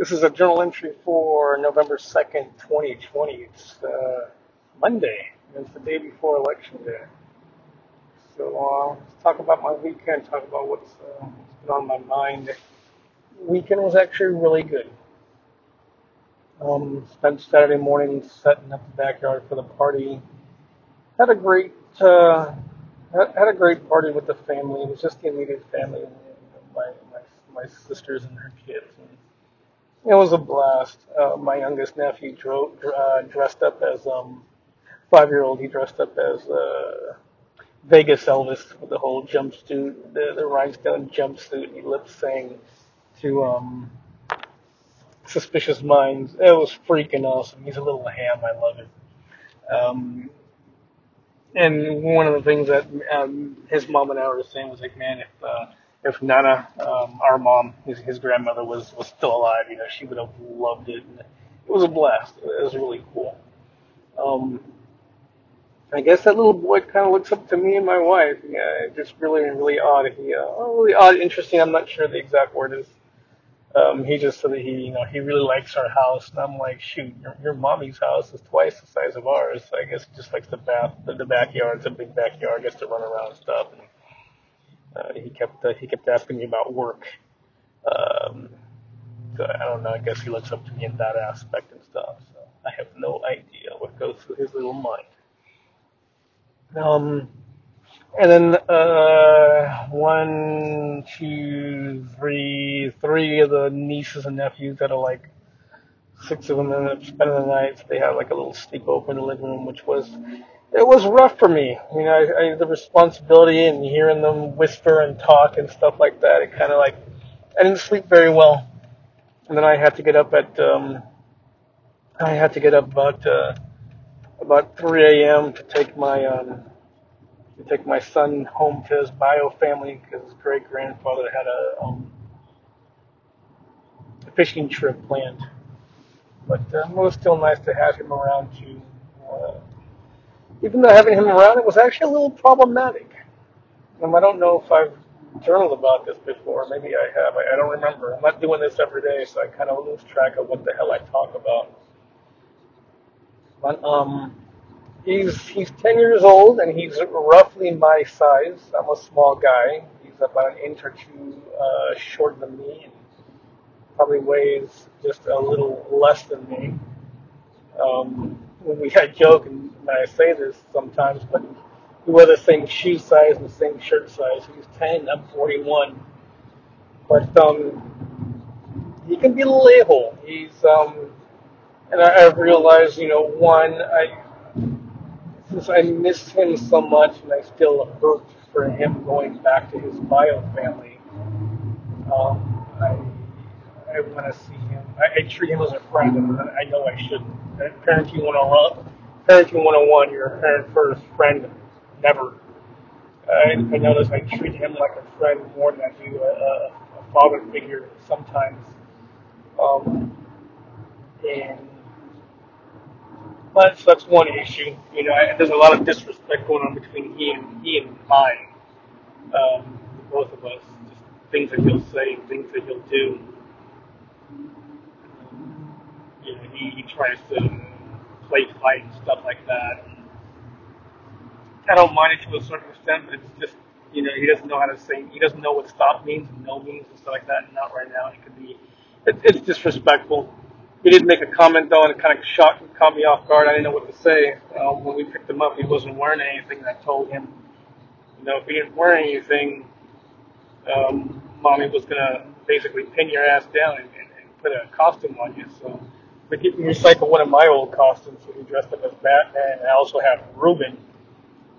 This is a journal entry for November 2nd, 2020. It's uh, Monday. It's the day before Election Day. So uh, let's talk about my weekend, talk about what's, uh, what's been on my mind. Weekend was actually really good. Um, spent Saturday morning setting up the backyard for the party. Had a great uh, had a great party with the family. It was just the immediate family, my my my sisters and her kids. And it was a blast. Uh, my youngest nephew drove, uh, dressed up as um five year old. He dressed up as uh, Vegas Elvis with the whole jumpsuit, the the rhinestone jumpsuit. He lip sang to um Suspicious Minds. It was freaking awesome. He's a little ham. I love it. Um, and one of the things that um, his mom and I were saying was like, man, if uh, if Nana, um, our mom, his, his grandmother was was still alive, you know, she would have loved it. And it was a blast. It was really cool. Um, I guess that little boy kind of looks up to me and my wife. Yeah, just really, really odd. He, uh, really odd, interesting. I'm not sure the exact word is. Um, he just said that he, you know, he really likes our house, and I'm like, shoot, your, your mommy's house is twice the size of ours. I guess he just likes the bath, the, the backyard. It's a big backyard, gets to run around and stuff. And uh, he kept uh, he kept asking me about work. Um, I don't know. I guess he looks up to me in that aspect and stuff. So I have no idea what goes through his little mind. Um, and then uh, one, two, three, three of the nieces and nephews that are like six of them ended up spending the night. They had like a little sleepover in the living room, which was it was rough for me. You know, I, I, the responsibility and hearing them whisper and talk and stuff like that. It kind of like I didn't sleep very well, and then I had to get up at um, I had to get up about uh, about 3 a.m. to take my um, to take my son home to his bio family because his great grandfather had a, um, a fishing trip planned. But um, it was still nice to have him around too. Uh, even though having him around, it was actually a little problematic. Um, I don't know if I've journaled about this before. Maybe I have. I, I don't remember. I'm not doing this every day, so I kind of lose track of what the hell I talk about. But um, He's he's 10 years old and he's roughly my size. I'm a small guy. He's about an inch or two uh, shorter than me and probably weighs just a little less than me. Um, we I joke and I say this sometimes, but we wear the same shoe size and the same shirt size. He's 10, I'm 41. But um, he can be a little. He's um, and I, I've realized, you know, one, I since I miss him so much and I still hurt for him going back to his bio family, um, I, I want to see him. I, I treat him as a friend, and I know I shouldn't. Parenting 101, parenting 101, you're a parent first, friend never. I, I notice I treat him like a friend more than I do a, a, father figure sometimes. Um, and but that's one issue. You know, I, there's a lot of disrespect going on between he and he and mine, um, both of us. Just things that he'll say, things that he'll do. You know, he, he tries to play fight and stuff like that. I don't mind it to a certain extent, but it's just you know he doesn't know how to say he doesn't know what stop means and no means and stuff like that. And not right now. It could be it, it's disrespectful. He did make a comment though, and it kind of shocked, caught me off guard. I didn't know what to say. Um, when we picked him up, he wasn't wearing anything. And I told him, you know, if he didn't wear anything, um, mommy was gonna basically pin your ass down and, and, and put a costume on you. So we get recycle one of my old costumes. So he dressed up as Batman. And I also have Robin.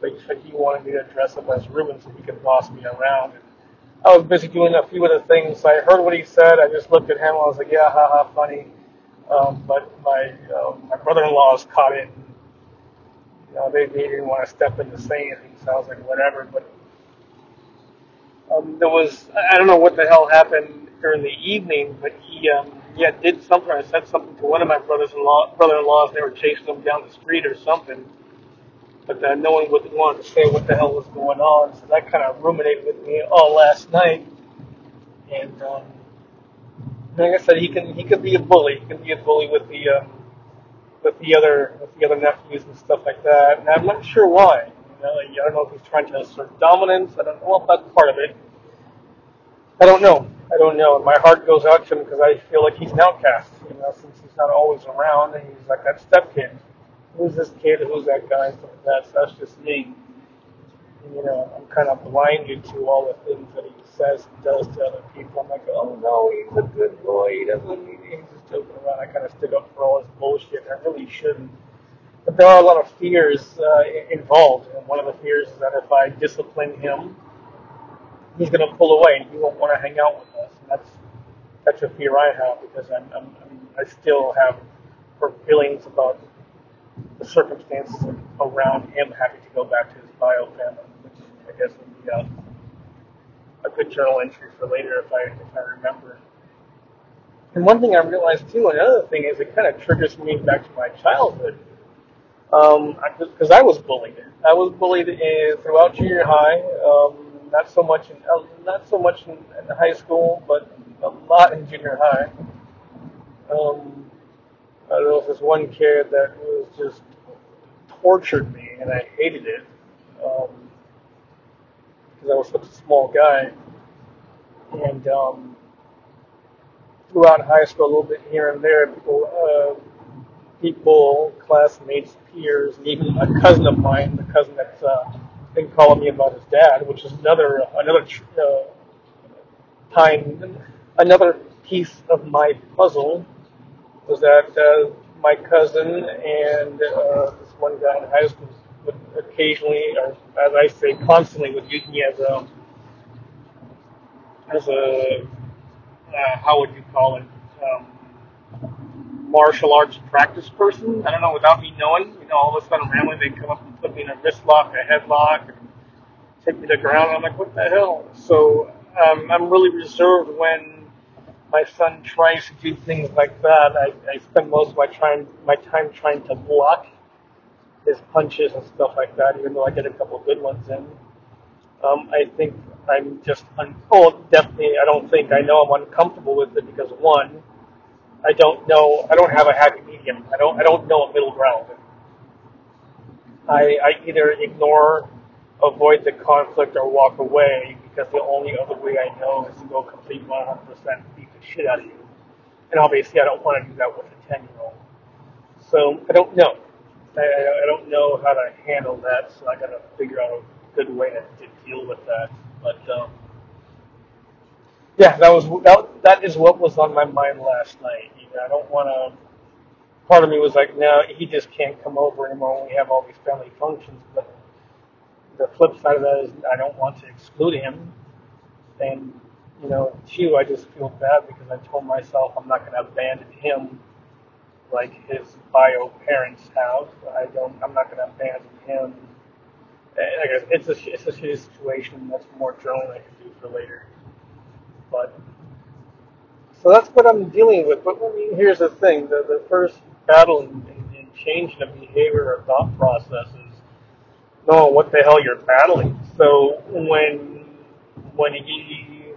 So he said he wanted me to dress up as Robin so he could boss me around. And I was busy doing a few other things. So I heard what he said. I just looked at him. And I was like, yeah, haha, funny. Um, but my uh, my brother-in-laws caught it. You know, they, they didn't want to step in to say anything, so I was like, whatever. But um, there was I don't know what the hell happened during the evening, but he um, yeah did something or said something to one of my brothers-in-law brother-in-laws. They were chasing him down the street or something. But uh, no one would want to say what the hell was going on, so that kind of ruminated with me all last night. And um, Like I said, he can he can be a bully. He can be a bully with the um, with the other with the other nephews and stuff like that. And I'm not sure why. You know, I don't know if he's trying to assert dominance. I don't know if that's part of it. I don't know. I don't know. My heart goes out to him because I feel like he's an outcast. You know, since he's not always around, and he's like that step kid. Who's this kid? Who's that guy? Stuff like that. So that's just me. You know, I'm kind of blinded to all the things that he says and does to other people. I'm like, oh no, he's a good boy. He doesn't need. He's just joking around. I kind of stick up for all his bullshit. I really shouldn't. But there are a lot of fears uh, involved, and one of the fears is that if I discipline him, he's going to pull away and he won't want to hang out with that's that's a fear I have because I'm, I'm, I'm I still have feelings about the circumstances around him having to go back to his bio family, which I guess would be a, a good journal entry for later if I if I remember. And one thing I realized too, another thing is it kind of triggers me back to my childhood. Um, because I, I was bullied. I was bullied in, throughout junior high. Um, not so much in not so much in, in high school, but a lot in junior high. Um, I don't know if there's one kid that was just tortured me, and I hated it because um, I was such a small guy. And um, throughout high school, a little bit here and there, people, uh, people, classmates, peers, and even a cousin of mine, the cousin that's uh, been calling me about his dad, which is another another uh, time, another piece of my puzzle was that uh, my cousin and uh, this one guy in high school would occasionally, or as I say, constantly would use me as a as a uh, how would you call it um, martial arts practice person. I don't know without me knowing. You know, all of a sudden randomly they come up and put me in a wrist lock, a headlock, and take me to the ground. I'm like, what the hell? So um, I'm really reserved when my son tries to do things like that, I, I spend most of my time my time trying to block his punches and stuff like that. Even though I get a couple of good ones in, um, I think I'm just un- oh definitely I don't think I know I'm uncomfortable with it because one, I don't know I don't have a happy medium. I don't I don't know a middle ground. I, I either ignore, avoid the conflict, or walk away because the only other way I know is to go complete 100% beat the shit out of you. And obviously, I don't want to do that with a 10 year old. So I don't know. I, I don't know how to handle that, so I got to figure out a good way to, to deal with that. But um, yeah, that was that, that is what was on my mind last night. You know, I don't want to part of me was like, no, he just can't come over anymore we have all these family functions. But the flip side of that is I don't want to exclude him. And, you know, two, I just feel bad because I told myself I'm not going to abandon him like his bio parents have. I don't, I'm not going to abandon him. I guess it's a, it's a situation. That's more journaling I can do for later. But, so that's what I'm dealing with. But I mean, here's the thing. The, the first battle in, in, in changing a behavior or thought process is knowing what the hell you're battling. So when when he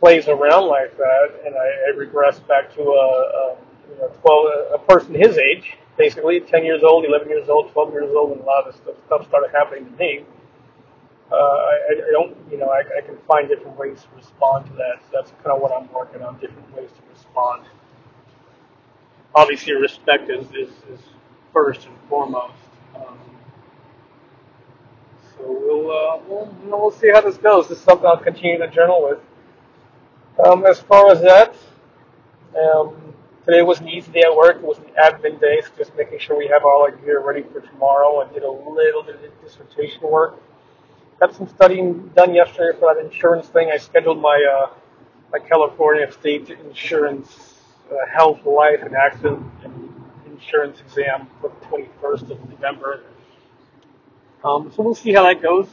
plays around like that, and I, I regress back to a, a you know, 12, a person his age, basically 10 years old, 11 years old, 12 years old, when a lot of this stuff started happening to me. Uh, I, I don't, you know, I, I can find different ways to respond to that. So that's kind of what I'm working on, different ways to respond obviously respect is, is, is first and foremost. Um, so we'll, uh, we'll, we'll see how this goes. This is something I'll continue to journal with. Um, as far as that, um, today was an easy day at work. It was an admin day, so just making sure we have all our gear ready for tomorrow. I did a little bit of dissertation work. Got some studying done yesterday for that insurance thing. I scheduled my uh, my California state insurance uh, health, life, and accident insurance exam for the 21st of November. Um, so we'll see how that goes.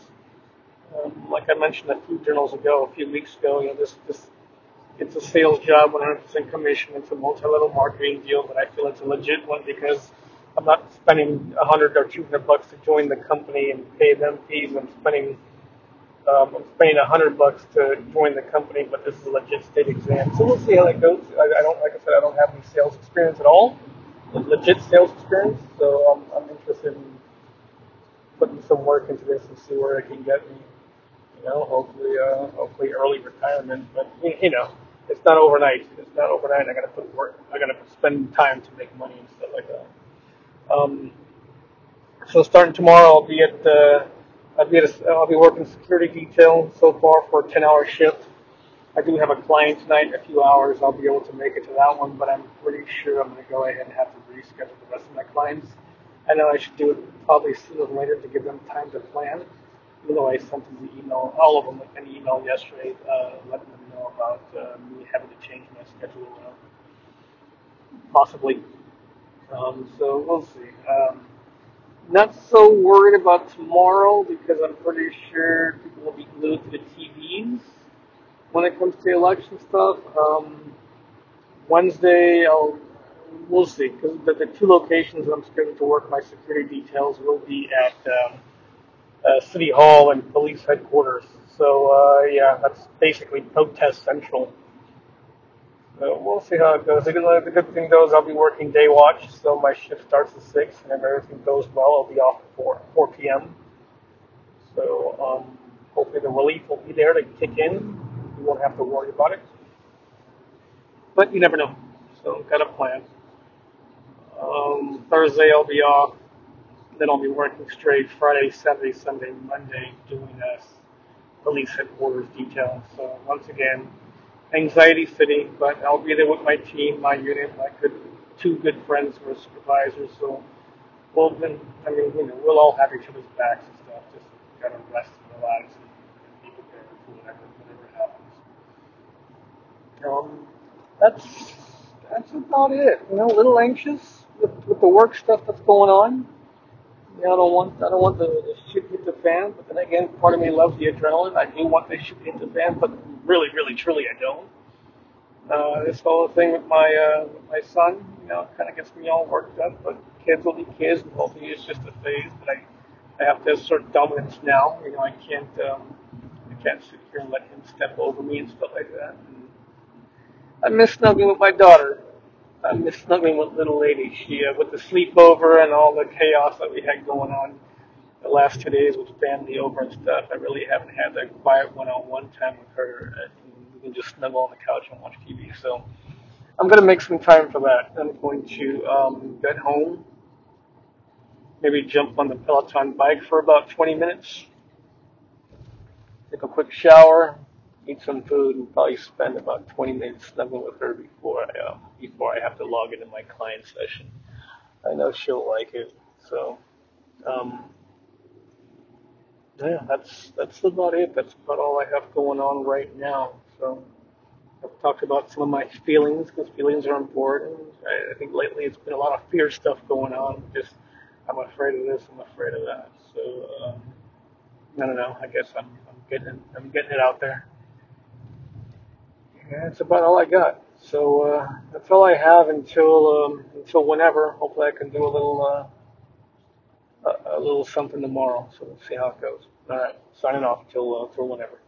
Um, like I mentioned a few journals ago, a few weeks ago, you know, this this it's a sales job, 100% commission. It's a multi-level marketing deal, but I feel it's a legit one because I'm not spending a 100 or 200 bucks to join the company and pay them fees. I'm spending Um, I'm spending a hundred bucks to join the company, but this is a legit state exam, so we'll see how that goes. I, I don't, like I said, I don't have any sales experience at all, legit sales experience, so I'm, I'm interested in putting some work into this and see where it can get me. You know, hopefully, uh, hopefully early retirement, but you, you know, it's not overnight. It's not overnight. I got to put work. I got to spend time to make money and stuff like that. Um, so starting tomorrow, I'll be at uh, I'll be at a, I'll be working security detail so far for a 10-hour shift. I do have a client tonight a few hours. I'll be able to make it to that one, but I'm pretty sure I'm going to go ahead and have to reschedule the rest of my clients. I know I should do it probably sooner than later to give them time to plan. Even though I sent them the email, all of them an email yesterday, uh, letting them know about uh, me having to change my schedule, uh, possibly. Um, so we'll see. Um, not so worried about tomorrow because I'm pretty sure people will be glued to the TVs when it comes to election stuff. Um, Wednesday, I'll we'll see because the, the two locations I'm scheduled to work my security details will be at um, uh, City Hall and police headquarters. So uh, yeah, that's basically protest central. We'll see how it goes. The good, the good thing though is I'll be working day watch, so my shift starts at six, and if everything goes well, I'll be off at four four p.m. So um, hopefully the relief will be there to kick in. You won't have to worry about it. But you never know. So got a plan. Um, Thursday I'll be off. Then I'll be working straight Friday, Saturday, Sunday, Monday, doing a police headquarters detail. So once again, anxiety city, but I'll be there with my team, my unit, my good two good friends who are supervisors. So we'll then, I mean, you know, we'll all have each other's backs and stuff. Just gotta rest and relax and, be prepared for whatever whatever happens. Um, that's that's about it. You know, a little anxious with, with the work stuff that's going on. Know, I don't want I don't want the, the shit hit the fan, but then again, part of me loves the adrenaline. I do want the shit hit the fan, but really, really, truly, I don't. Uh, this whole thing with my uh, with my son, you know, kind of gets me all worked up. But kids will be kids, and hopefully it's just a phase. But I I have to assert dominance now. You know, I can't um, I can't sit here and let him step over me and stuff like that. And I miss snuggling with my daughter. I miss snuggling with little lady. She, uh, with the sleepover and all the chaos that we had going on the last two days with family over and stuff, I really haven't had that quiet one-on-one time with her. We can just snuggle on the couch and watch TV. So I'm going to make some time for that. I'm going to um, get home, maybe jump on the Peloton bike for about 20 minutes, take a quick shower, eat some food, and probably spend about 20 minutes snuggling with her before I uh, before I have to log into my client session. I know she'll like it. So, um, yeah, that's that's about it. That's about all I have going on right now. So, I've talked about some of my feelings because feelings are important. I, I think lately it's been a lot of fear stuff going on. Just I'm afraid of this. I'm afraid of that. So, um, I don't know. I guess I'm, I'm getting I'm getting it out there. Yeah, that's about all I got. So uh, that's all I have until um, until whenever. Hopefully, I can do a little uh, a, little something tomorrow. So we'll see how it goes. All right, signing off till uh, till whenever.